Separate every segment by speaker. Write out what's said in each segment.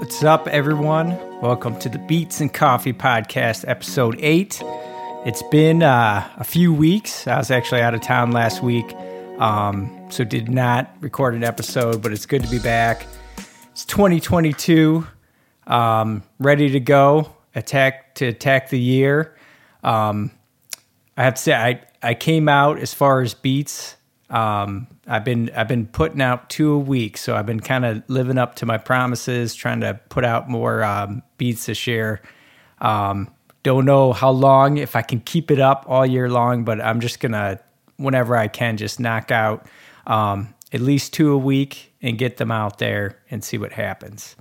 Speaker 1: What's up, everyone? Welcome to the Beats and Coffee Podcast, episode eight. It's been uh, a few weeks. I was actually out of town last week, um, so did not record an episode, but it's good to be back. It's 2022, um, ready to go, attack to attack the year. Um, I have to say, I, I came out as far as beats. Um, I've been I've been putting out two a week, so I've been kind of living up to my promises, trying to put out more um, beats this year. Um, don't know how long if I can keep it up all year long, but I'm just gonna whenever I can just knock out um, at least two a week and get them out there and see what happens.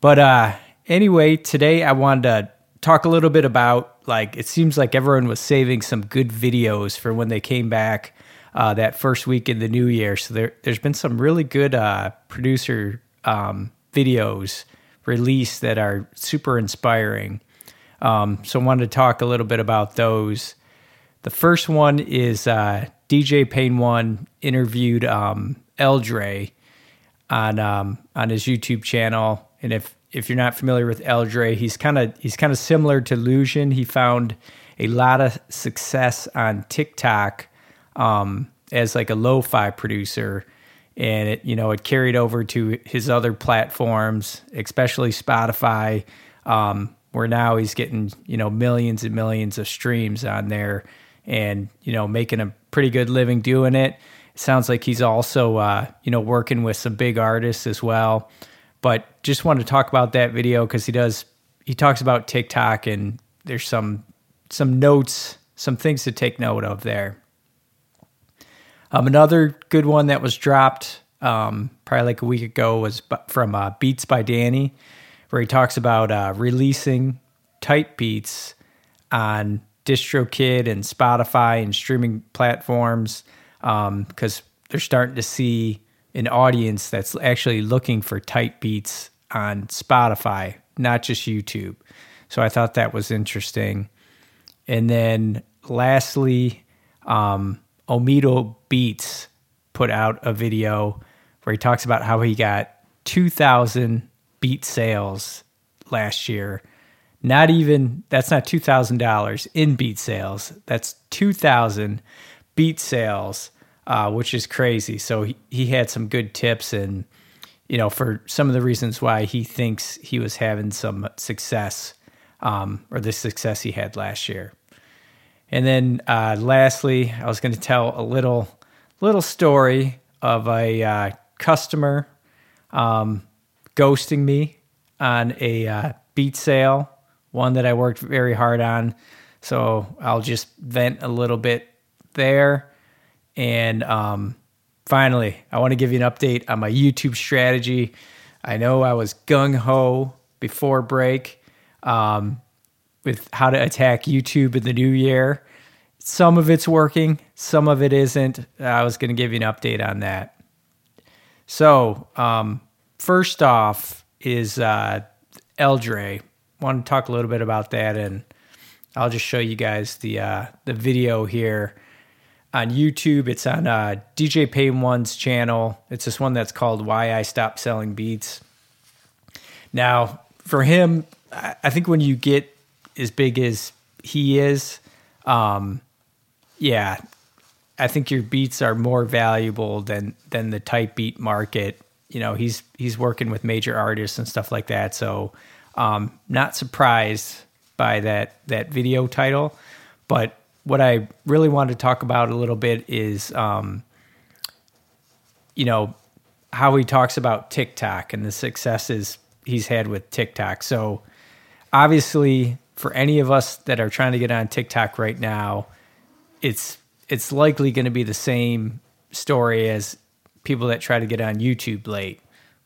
Speaker 1: But uh, anyway, today I wanted to talk a little bit about like it seems like everyone was saving some good videos for when they came back uh, that first week in the new year. So there, there's been some really good uh, producer um, videos released that are super inspiring. Um, so I wanted to talk a little bit about those. The first one is uh, DJ Pain One interviewed um, Eldre on um, on his YouTube channel, and if if you're not familiar with Eldre, he's kind of he's kind of similar to Lucian. He found a lot of success on TikTok um, as like a lo-fi producer. And it you know it carried over to his other platforms especially Spotify. Um, where now he's getting you know millions and millions of streams on there and you know making a pretty good living doing it, it sounds like he's also uh, you know working with some big artists as well. But just want to talk about that video because he does he talks about TikTok and there's some some notes some things to take note of there um, another good one that was dropped um, probably like a week ago was from uh, Beats by Danny, where he talks about uh, releasing type beats on DistroKid and Spotify and streaming platforms because um, they're starting to see an audience that's actually looking for type beats on Spotify, not just YouTube. So I thought that was interesting. And then lastly, um, Omido Beats put out a video where he talks about how he got 2,000 beat sales last year. Not even, that's not $2,000 in beat sales. That's 2,000 beat sales, uh, which is crazy. So he, he had some good tips and, you know, for some of the reasons why he thinks he was having some success um, or the success he had last year. And then uh, lastly, I was going to tell a little little story of a uh, customer um, ghosting me on a uh, beat sale, one that I worked very hard on. So I'll just vent a little bit there. And um, finally, I want to give you an update on my YouTube strategy. I know I was gung ho before break. Um, with how to attack YouTube in the new year. Some of it's working, some of it isn't. I was going to give you an update on that. So, um, first off is uh, Eldre. Want to talk a little bit about that, and I'll just show you guys the uh, the video here on YouTube. It's on uh, DJ Pain One's channel. It's this one that's called "Why I Stopped Selling Beats." Now, for him, I think when you get as big as he is, um, yeah, I think your beats are more valuable than than the type beat market. You know, he's he's working with major artists and stuff like that. So, um, not surprised by that that video title. But what I really wanted to talk about a little bit is, um, you know, how he talks about TikTok and the successes he's had with TikTok. So, obviously, for any of us that are trying to get on TikTok right now, it's it's likely going to be the same story as people that try to get on YouTube late,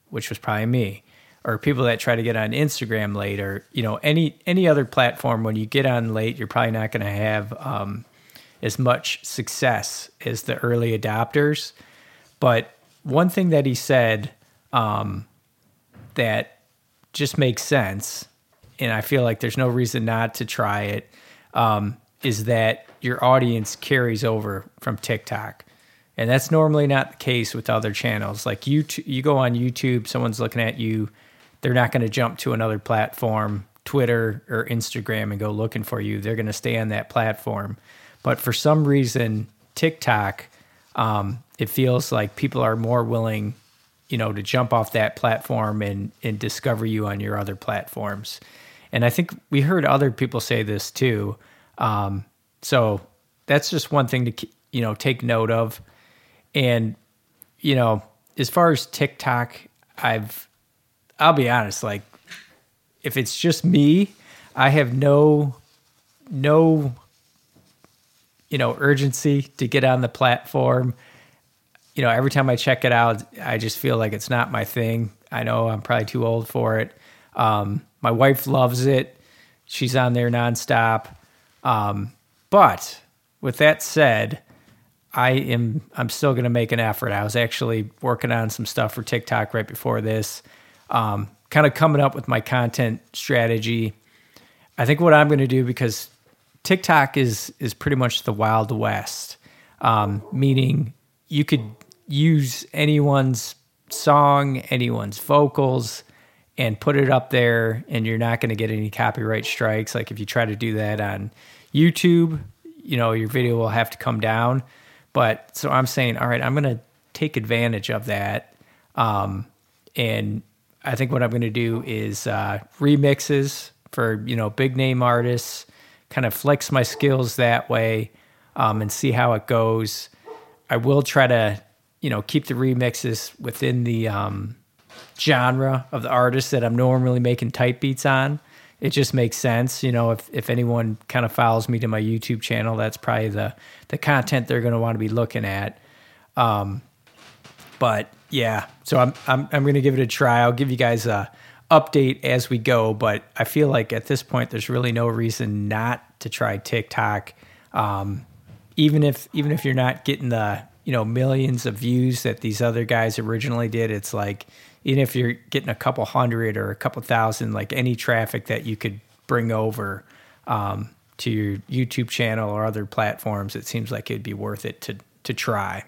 Speaker 1: which was probably me, or people that try to get on Instagram late, or you know any any other platform. When you get on late, you're probably not going to have um, as much success as the early adopters. But one thing that he said um, that just makes sense and I feel like there's no reason not to try it. Um, is that your audience carries over from TikTok. And that's normally not the case with other channels. Like you, you go on YouTube, someone's looking at you they're not going to jump to another platform, Twitter or Instagram, and go looking for you. They're going to stay on that platform. But for some reason, TikTok, um, it feels like people are more willing, you know, to jump off that platform and and discover you on your other platforms. And I think we heard other people say this too. Um, so that's just one thing to you know take note of. And you know, as far as TikTok, I've I'll be honest, like if it's just me, I have no no you know urgency to get on the platform. You know, every time I check it out, I just feel like it's not my thing. I know I'm probably too old for it. Um, my wife loves it; she's on there nonstop. Um, but with that said, I am I'm still going to make an effort. I was actually working on some stuff for TikTok right before this um, kind of coming up with my content strategy. I think what I'm going to do because TikTok is is pretty much the wild west, um, meaning you could use anyone's song, anyone's vocals, and put it up there, and you're not going to get any copyright strikes. Like if you try to do that on YouTube, you know your video will have to come down. But so I'm saying, all right, I'm going to take advantage of that, um, and I think what I'm going to do is uh, remixes for you know big name artists, kind of flex my skills that way, um, and see how it goes. I will try to you know keep the remixes within the um, genre of the artist that I'm normally making type beats on. It just makes sense, you know. If if anyone kind of follows me to my YouTube channel, that's probably the the content they're going to want to be looking at. Um, but yeah, so I'm I'm I'm gonna give it a try. I'll give you guys a update as we go, but I feel like at this point there's really no reason not to try TikTok. Um, even if even if you're not getting the you know millions of views that these other guys originally did, it's like even if you're getting a couple hundred or a couple thousand, like any traffic that you could bring over um, to your YouTube channel or other platforms, it seems like it'd be worth it to to try.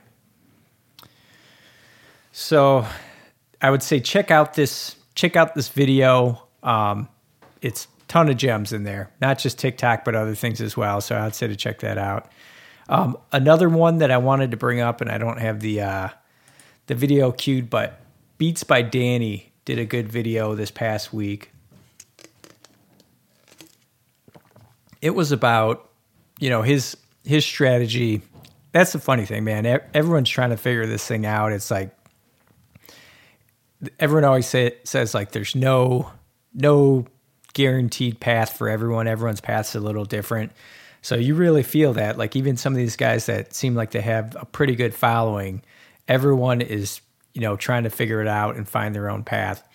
Speaker 1: So I would say check out this check out this video. Um, it's ton of gems in there, not just TikTok but other things as well. So I'd say to check that out. Um, another one that I wanted to bring up, and I don't have the uh, the video queued, but Beats by Danny did a good video this past week. It was about you know his his strategy. That's the funny thing, man. Everyone's trying to figure this thing out. It's like everyone always say, says like there's no no guaranteed path for everyone. Everyone's path's a little different. So you really feel that like even some of these guys that seem like they have a pretty good following, everyone is, you know, trying to figure it out and find their own path.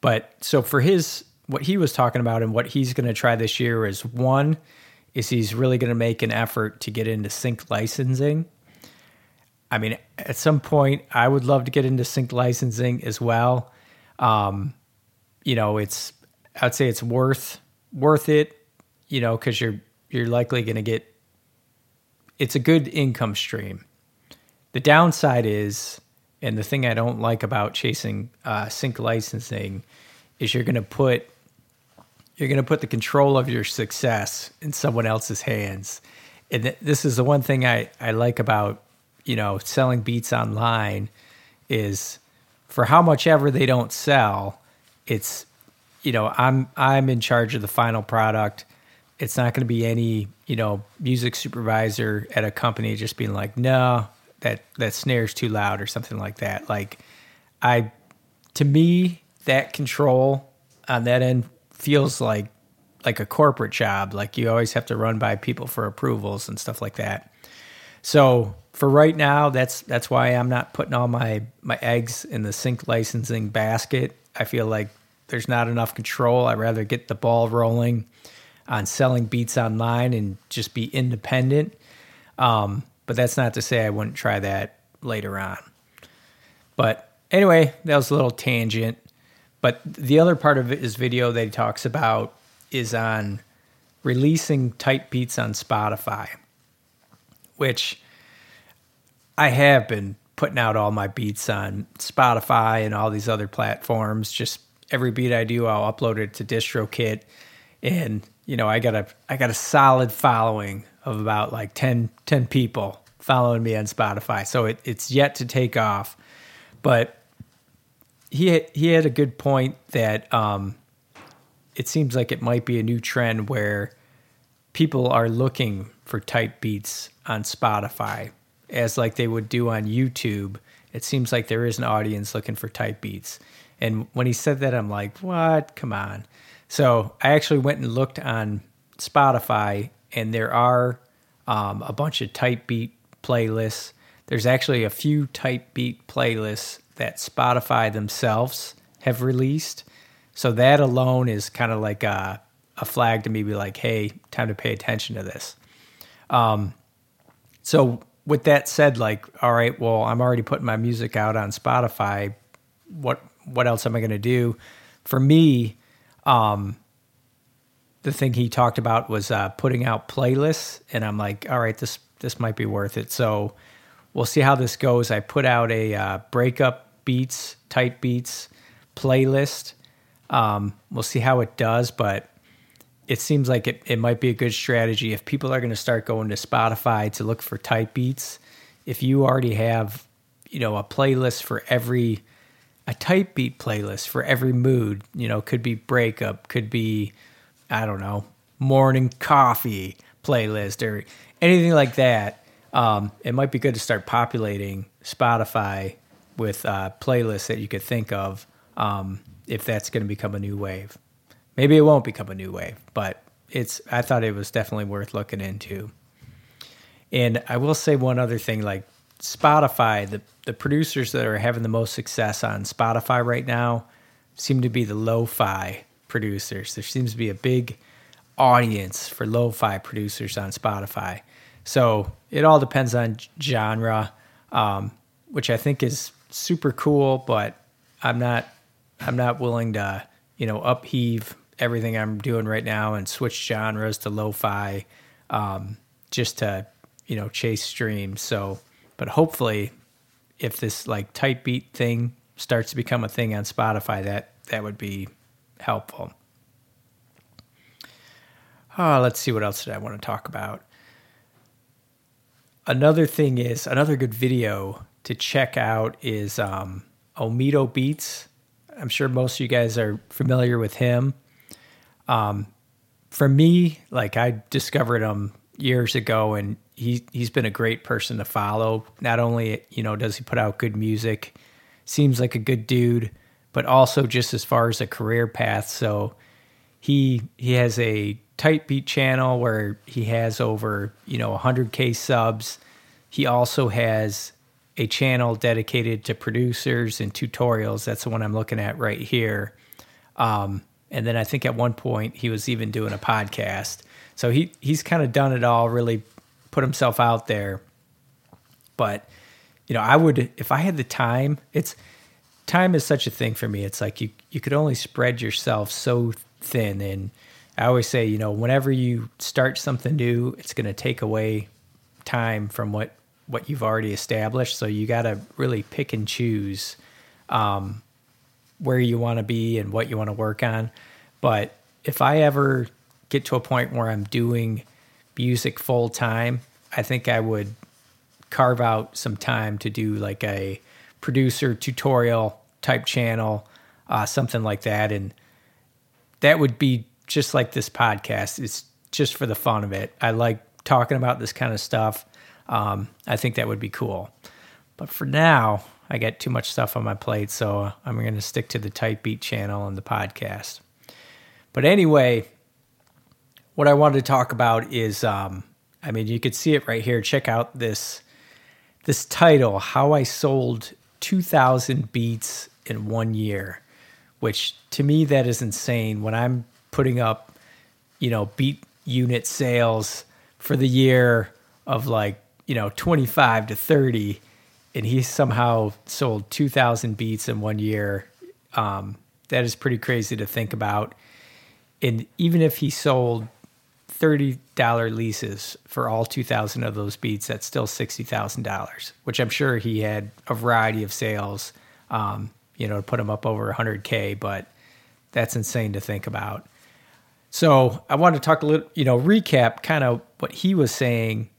Speaker 1: But so for his what he was talking about and what he's going to try this year is one is he's really going to make an effort to get into sync licensing I mean, at some point, I would love to get into sync licensing as well. Um, you know, it's I'd say it's worth worth it. You know, because you're you're likely going to get. It's a good income stream. The downside is, and the thing I don't like about chasing uh, sync licensing, is you're going to put you're going to put the control of your success in someone else's hands. And th- this is the one thing I, I like about you know, selling beats online is for how much ever they don't sell, it's you know, I'm I'm in charge of the final product. It's not going to be any, you know, music supervisor at a company just being like, "No, that that snare's too loud" or something like that. Like I to me, that control on that end feels like like a corporate job. Like you always have to run by people for approvals and stuff like that. So for right now, that's that's why I'm not putting all my my eggs in the sync licensing basket. I feel like there's not enough control. I'd rather get the ball rolling on selling beats online and just be independent. Um, but that's not to say I wouldn't try that later on. But anyway, that was a little tangent. But the other part of his video that he talks about is on releasing type beats on Spotify, which I have been putting out all my beats on Spotify and all these other platforms just every beat I do, I'll upload it to DistroKid, and you know I got a I got a solid following of about like 10, 10 people following me on Spotify. So it, it's yet to take off, but he he had a good point that um, it seems like it might be a new trend where people are looking for type beats on Spotify as like they would do on YouTube. It seems like there is an audience looking for type beats. And when he said that, I'm like, what? Come on. So I actually went and looked on Spotify, and there are um, a bunch of type beat playlists. There's actually a few type beat playlists that Spotify themselves have released. So that alone is kind of like a, a flag to me, be like, hey, time to pay attention to this. Um, so with that said, like, all right, well, I'm already putting my music out on Spotify. What what else am I going to do? For me, um, the thing he talked about was uh, putting out playlists, and I'm like, all right, this this might be worth it. So we'll see how this goes. I put out a uh, breakup beats, type beats playlist. Um, we'll see how it does, but it seems like it, it might be a good strategy if people are going to start going to Spotify to look for type beats. If you already have, you know, a playlist for every a type beat playlist for every mood, you know, could be breakup, could be I don't know, morning coffee playlist or anything like that. Um, it might be good to start populating Spotify with uh, playlists that you could think of um, if that's going to become a new wave. Maybe it won't become a new wave, but it's. I thought it was definitely worth looking into. And I will say one other thing, like Spotify, the the producers that are having the most success on Spotify right now seem to be the lo-fi producers. There seems to be a big audience for lo-fi producers on Spotify. So it all depends on genre, um, which I think is super cool. But I'm not I'm not willing to you know upheave everything I'm doing right now and switch genres to lo-fi um, just to you know chase streams. So, but hopefully, if this like type beat thing starts to become a thing on Spotify, that that would be helpful. Oh, let's see what else did I want to talk about. Another thing is another good video to check out is um, Omido Beats. I'm sure most of you guys are familiar with him. Um, for me, like I discovered him years ago, and he he's been a great person to follow. Not only you know does he put out good music, seems like a good dude, but also just as far as a career path. So he he has a type beat channel where he has over you know 100k subs. He also has a channel dedicated to producers and tutorials. That's the one I'm looking at right here. Um, and then I think at one point he was even doing a podcast. So he he's kind of done it all, really put himself out there. But you know, I would if I had the time. It's time is such a thing for me. It's like you you could only spread yourself so thin, and I always say, you know, whenever you start something new, it's going to take away time from what what you've already established. So you got to really pick and choose. Um, where you want to be and what you want to work on. But if I ever get to a point where I'm doing music full time, I think I would carve out some time to do like a producer tutorial type channel, uh, something like that. And that would be just like this podcast. It's just for the fun of it. I like talking about this kind of stuff. Um, I think that would be cool. But for now, I got too much stuff on my plate, so I'm going to stick to the Type Beat channel and the podcast. But anyway, what I wanted to talk about is, um, I mean, you could see it right here. Check out this this title: "How I Sold 2,000 Beats in One Year," which to me that is insane. When I'm putting up, you know, beat unit sales for the year of like you know 25 to 30 and he somehow sold 2,000 beats in one year. Um, that is pretty crazy to think about. And even if he sold $30 leases for all 2,000 of those beats, that's still $60,000, which I'm sure he had a variety of sales, um, you know, to put him up over 100K. But that's insane to think about. So I wanted to talk a little, you know, recap kind of what he was saying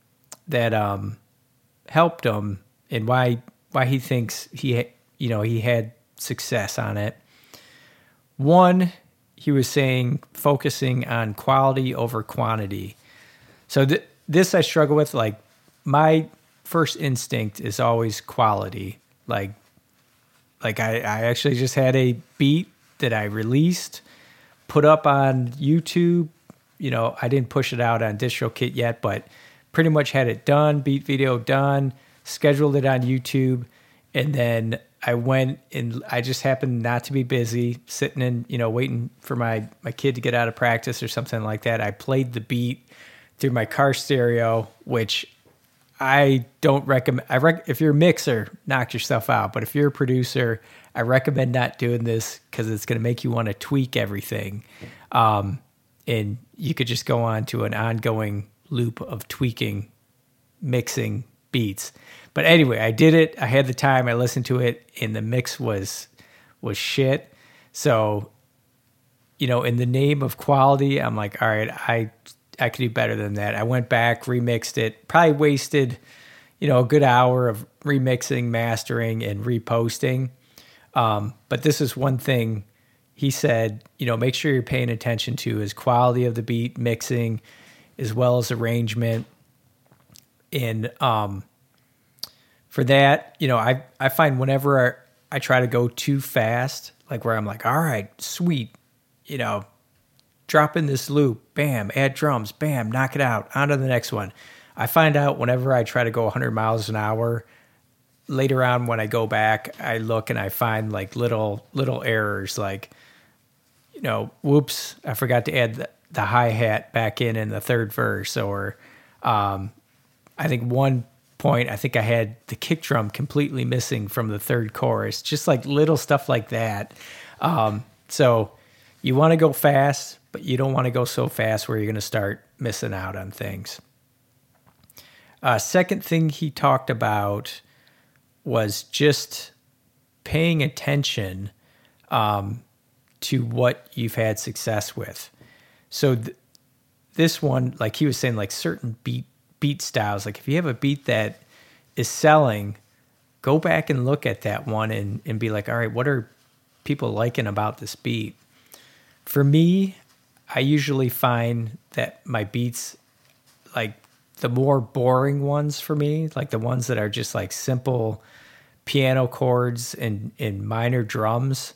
Speaker 1: that um, helped him and why why he thinks he you know he had success on it. One, he was saying focusing on quality over quantity. So th- this I struggle with. Like my first instinct is always quality. Like like I, I actually just had a beat that I released, put up on YouTube. You know, I didn't push it out on DistroKid yet, but pretty much had it done, beat video done, scheduled it on YouTube, and then I went and I just happened not to be busy, sitting in, you know, waiting for my my kid to get out of practice or something like that. I played the beat through my car stereo, which I don't recommend. I rec- if you're a mixer, knock yourself out. But if you're a producer, I recommend not doing this because it's going to make you want to tweak everything, um, and you could just go on to an ongoing loop of tweaking, mixing beats. But anyway, I did it. I had the time. I listened to it, and the mix was was shit. So, you know, in the name of quality, I'm like, all right, I I could do better than that. I went back, remixed it. Probably wasted, you know, a good hour of remixing, mastering, and reposting. Um, but this is one thing he said. You know, make sure you're paying attention to is quality of the beat, mixing, as well as arrangement. And um, for that, you know, I I find whenever I, I try to go too fast, like where I'm like, all right, sweet, you know, drop in this loop, bam, add drums, bam, knock it out, on to the next one. I find out whenever I try to go 100 miles an hour, later on when I go back, I look and I find like little little errors, like you know, whoops, I forgot to add the, the hi hat back in in the third verse, or um, I think one point, I think I had the kick drum completely missing from the third chorus, just like little stuff like that. Um, so you want to go fast, but you don't want to go so fast where you're going to start missing out on things. Uh, second thing he talked about was just paying attention um, to what you've had success with. So th- this one, like he was saying, like certain beat beat styles. Like if you have a beat that is selling, go back and look at that one and, and be like, all right, what are people liking about this beat? For me, I usually find that my beats, like the more boring ones for me, like the ones that are just like simple piano chords and, and minor drums,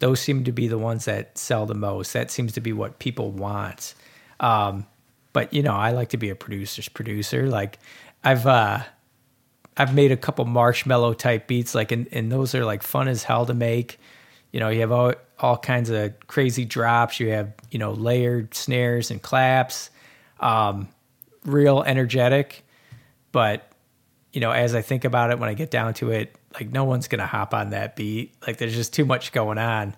Speaker 1: those seem to be the ones that sell the most. That seems to be what people want. Um, but you know, I like to be a producer's producer. Like I've uh I've made a couple Marshmello type beats, like and, and those are like fun as hell to make. You know, you have all all kinds of crazy drops. You have you know layered snares and claps, um, real energetic. But you know, as I think about it, when I get down to it, like no one's gonna hop on that beat. Like there's just too much going on.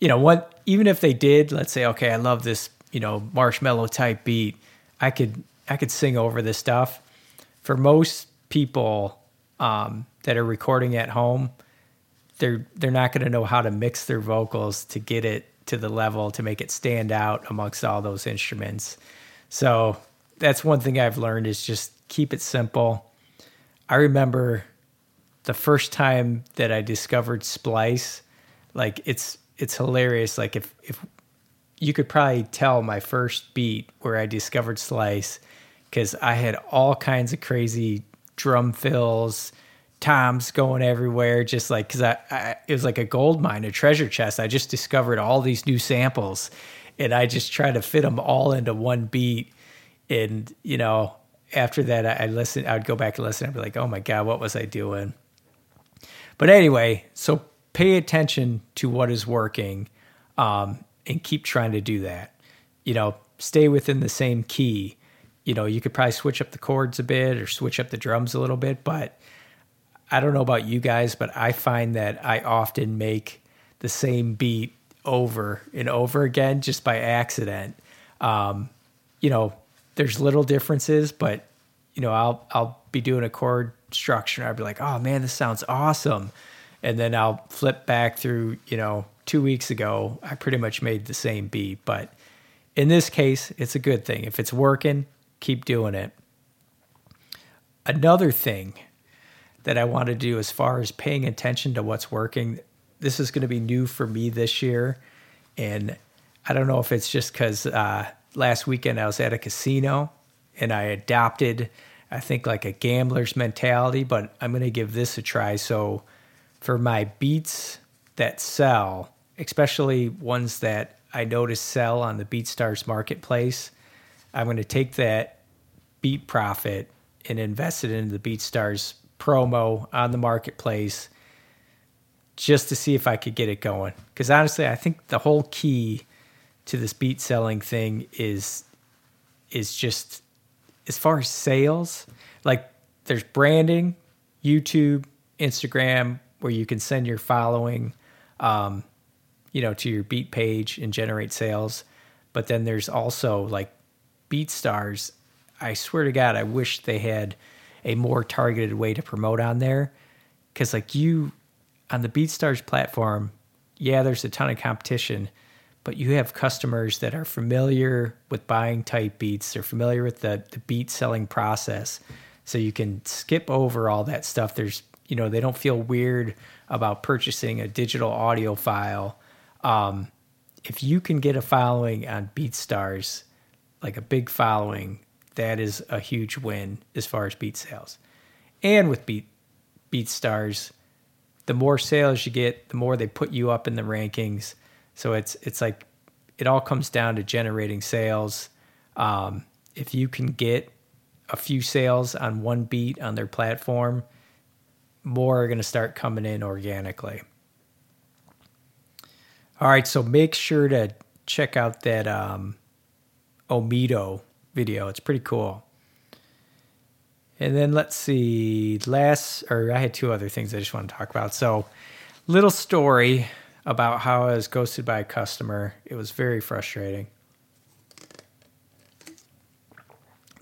Speaker 1: You know, what even if they did, let's say, okay, I love this you know Marshmello type beat i could i could sing over this stuff for most people um, that are recording at home they're they're not going to know how to mix their vocals to get it to the level to make it stand out amongst all those instruments. So that's one thing i've learned is just keep it simple. I remember the first time that i discovered Splice like it's it's hilarious. Like if if you could probably tell my first beat where I discovered Splice because I had all kinds of crazy drum fills, toms going everywhere, just like because I, I, it was like a gold mine, a treasure chest. I just discovered all these new samples, and I just tried to fit them all into one beat. And you know, after that, I, I listened. I would go back and listen. I'd be like, "Oh my god, what was I doing?" But anyway, so pay attention to what is working. Um, and keep trying to do that. You know, stay within the same key. You know, you could probably switch up the chords a bit or switch up the drums a little bit, but I don't know about you guys, but I find that I often make the same beat over and over again just by accident. Um, you know, there's little differences, but you know, I'll I'll be doing a chord structure and I'll be like, oh man, this sounds awesome. and then I'll flip back through, you know, two weeks ago, I pretty much made the same beat. But in this case, it's a good thing. If it's working, keep doing it. Another thing that I want to do as far as paying attention to what's working, this is going to be new for me this year. And I don't know if it's just because uh, last weekend I was at a casino and I adopted, I think, like a gambler's mentality, but I'm going to give this a try. So for my beats that sell, especially ones that I notice sell on the BeatStars marketplace, I'm going to take that beat profit and invest it into the BeatStars promo on the marketplace just to see if I could get it going. Because honestly, I think the whole key to this beat selling thing is is just as far as sales, like there's branding, YouTube, Instagram, where you can send your following, um, you know, to your beat page and generate sales. But then there's also like BeatStars. I swear to God, I wish they had a more targeted way to promote on there. Cause like you on the BeatStars platform, yeah, there's a ton of competition, but you have customers that are familiar with buying type beats, they're familiar with the, the beat selling process. So you can skip over all that stuff. There's, you know, they don't feel weird about purchasing a digital audio file. Um, if you can get a following on BeatStars, like a big following, that is a huge win as far as beat sales. And with Beat BeatStars, the more sales you get, the more they put you up in the rankings. So it's it's like it all comes down to generating sales. Um, if you can get a few sales on one beat on their platform, more are going to start coming in organically. All right, so make sure to check out that um, Omedo video. It's pretty cool. And then let's see, last, or I had two other things I just want to talk about. So, little story about how I was ghosted by a customer. It was very frustrating.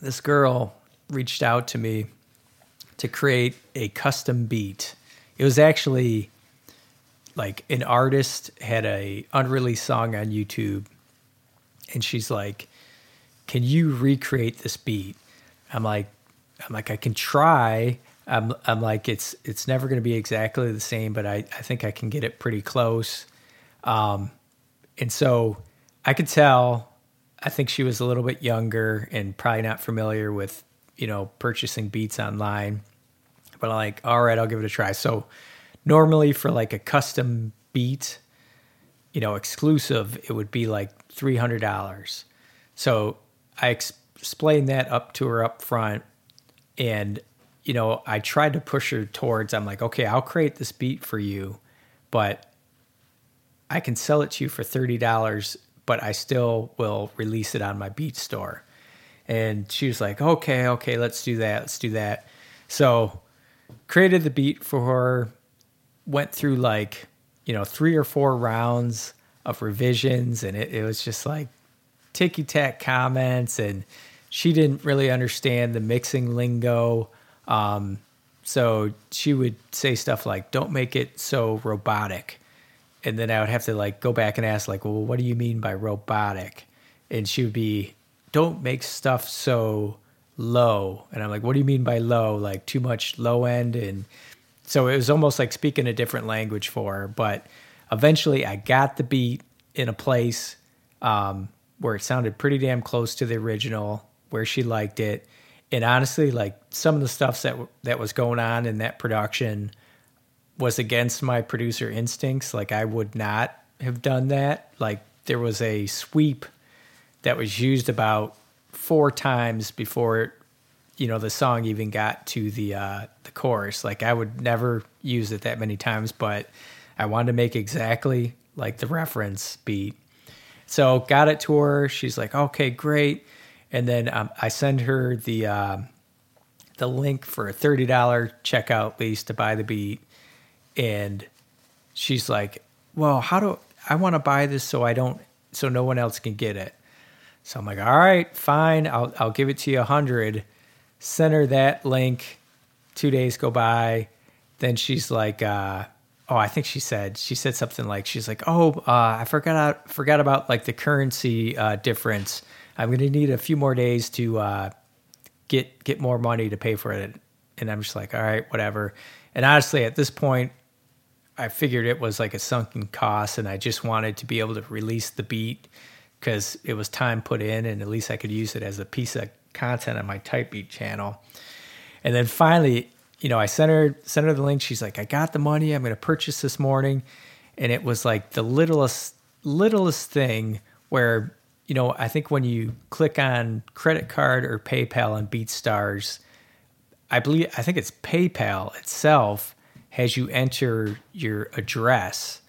Speaker 1: This girl reached out to me to create a custom beat. It was actually like an artist had a unreleased song on YouTube and she's like, "Can you recreate this beat?" I'm like, I'm like, I can try. I'm, I'm like, it's it's never going to be exactly the same, but I, I think I can get it pretty close. Um, and so I could tell. I think she was a little bit younger and probably not familiar with you know purchasing beats online. But I'm like, all right, I'll give it a try. So normally for like a custom beat, you know, exclusive, it would be like three hundred dollars. So I ex- explained that up to her up front and you know i tried to push her towards i'm like okay i'll create this beat for you but i can sell it to you for $30 but i still will release it on my beat store. And she was like okay okay let's do that let's do that. So created the beat for her went through like you know three or four rounds of revisions and it, it was just like ticky tack comments and she didn't really understand the mixing lingo. Um, so she would say stuff like, don't make it so robotic. And then I would have to like go back and ask, like, well, what do you mean by robotic? And she would be, don't make stuff so low. And I'm like, what do you mean by low? Like too much low end. And so it was almost like speaking a different language for her. But eventually I got the beat in a place um, where it sounded pretty damn close to the original where she liked it. And honestly, like some of the stuff that that was going on in that production was against my producer instincts. Like I would not have done that. Like there was a sweep that was used about four times before you know the song even got to the uh, the chorus. Like I would never use it that many times, but I wanted to make exactly like the reference beat. So got it to her. She's like, "Okay, great." and then um, I send her the uh, the link for a thirty dollar checkout lease to buy the beat, and she's like, "Well, how do I want to buy this so I don't so no one else can get it?" So I'm like, "All right, fine, I'll I'll give it to you a hundred. Send her that link. Two days go by, then she's like, uh, oh, I think she said she said something like she's like, oh, uh, I forgot out, forgot about like the currency uh, difference. I'm going to need a few more days to uh, get get more money to pay for it. And I'm just like, all right, whatever. And honestly, at this point, I figured it was like a sunken cost, and I just wanted to be able to release the beat because it was time put in, and at least I could use it as a piece of content on my type beat channel. And then finally, you know, I sent her sent her the link. She's like, I got the money. I'm going to purchase this morning, and it was like the littlest littlest thing where you know I think when you click on credit card or PayPal on BeatStars, I believe I think it's PayPal itself has you enter your address.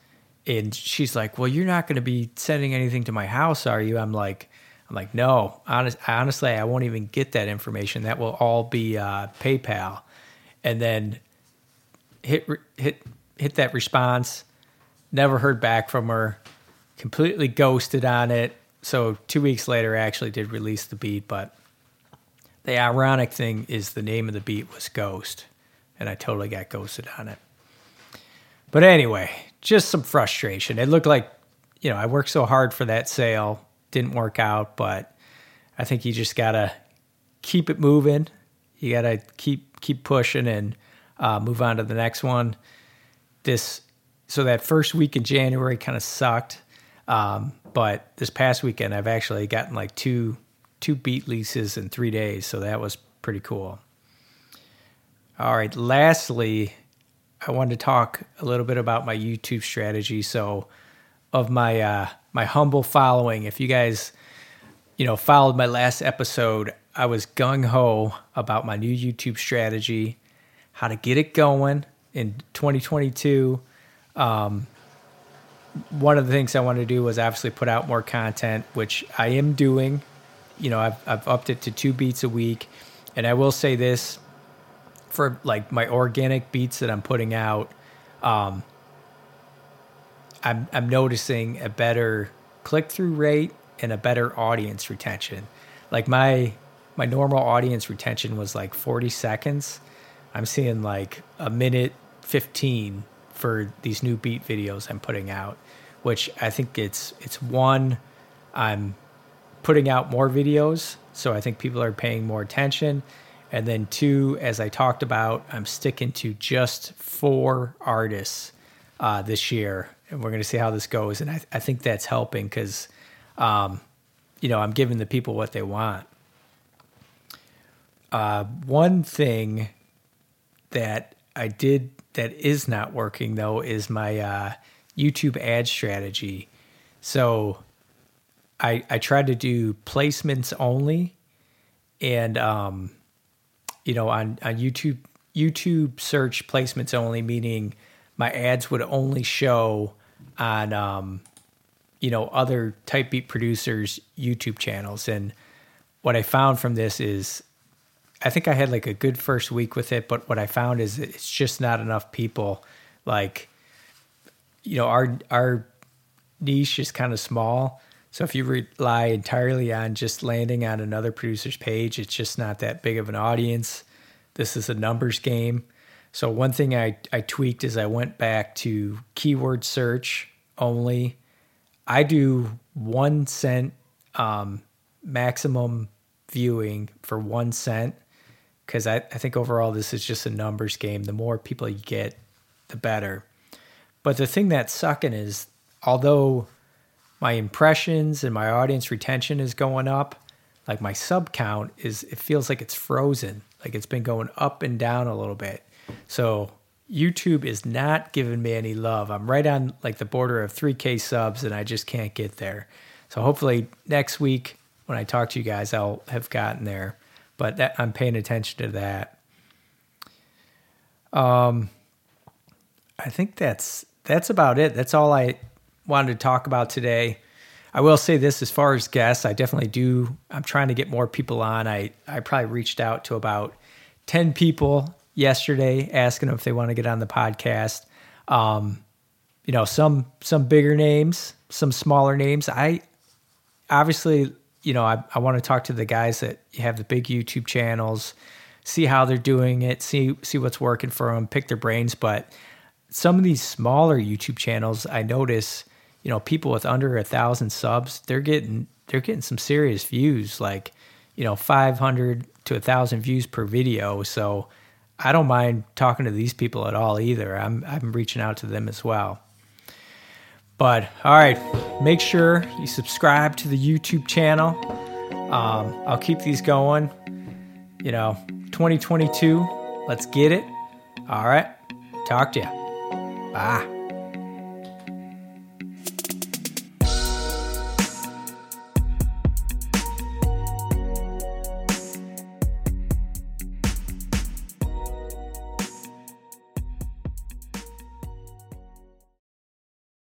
Speaker 1: And she's like, "Well, you're not going to be sending anything to my house, are you?" I'm like, "I'm like, no. Honest, honestly, I won't even get that information. That will all be uh, PayPal." And then hit hit hit that response. Never heard back from her. Completely ghosted on it. So two weeks later, I actually did release the beat, but the ironic thing is the name of the beat was Ghost, and I totally got ghosted on it. But anyway, just some frustration. It looked like, you know, I worked so hard for that sale, didn't work out, but I think you just gotta keep it moving. You gotta keep keep pushing and uh, move on to the next one. This so that first week in January kind of sucked, um, but this past weekend I've actually gotten like two two beat leases in three days, so that was pretty cool. All right, lastly, I wanted to talk a little bit about my YouTube strategy. So, of my uh, my humble following, if you guys you know followed my last episode, I was gung ho about my new YouTube strategy, how to get it going in 2022. Um, one of the things I wanted to do was obviously put out more content, which I am doing. You know, I've, I've upped it to two beats a week. And I will say this for like my organic beats that I'm putting out, um, I'm, I'm noticing a better click through rate and a better audience retention. Like my my normal audience retention was like 40 seconds. I'm seeing like a minute 15 for these new beat videos I'm putting out, which I think it's it's one I'm putting out more videos, so I think people are paying more attention. And then two, as I talked about, I'm sticking to just four artists uh, this year, and we're going to see how this goes. And I, I think that's helping because, um, you know, I'm giving the people what they want. Uh, one thing that I did that is not working though is my uh, YouTube ad strategy. So I I tried to do placements only, and um, you know on on YouTube YouTube search placements only, meaning my ads would only show on um, you know other type beat producers YouTube channels. And what I found from this is I think I had like a good first week with it, but what I found is it's just not enough people. Like, you know, our our niche is kind of small, so if you rely entirely on just landing on another producer's page, it's just not that big of an audience. This is a numbers game. So one thing I, I tweaked is I went back to keyword search only. I do one cent um, maximum viewing for one cent because I, I think overall this is just a numbers game. The more people you get, the better. But the thing that's sucking is, although my impressions and my audience retention is going up, like my sub count is, it feels like it's frozen. Like it's been going up and down a little bit. So YouTube is not giving me any love. I'm right on like the border of 3K subs and I just can't get there. So hopefully next week when I talk to you guys, I'll have gotten there but that, I'm paying attention to that. Um, I think that's that's about it. That's all I wanted to talk about today. I will say this as far as guests, I definitely do. I'm trying to get more people on. I, I probably reached out to about 10 people yesterday asking them if they want to get on the podcast. Um, you know, some some bigger names, some smaller names. I obviously you know, I, I want to talk to the guys that have the big YouTube channels, see how they're doing it, see see what's working for them, pick their brains. But some of these smaller YouTube channels, I notice, you know, people with under a thousand subs, they're getting they're getting some serious views, like you know, 500 to a thousand views per video. So I don't mind talking to these people at all either. I'm I'm reaching out to them as well. But all right, make sure you subscribe to the YouTube channel. Um, I'll keep these going. You know, 2022, let's get it. All right, talk to you. Bye.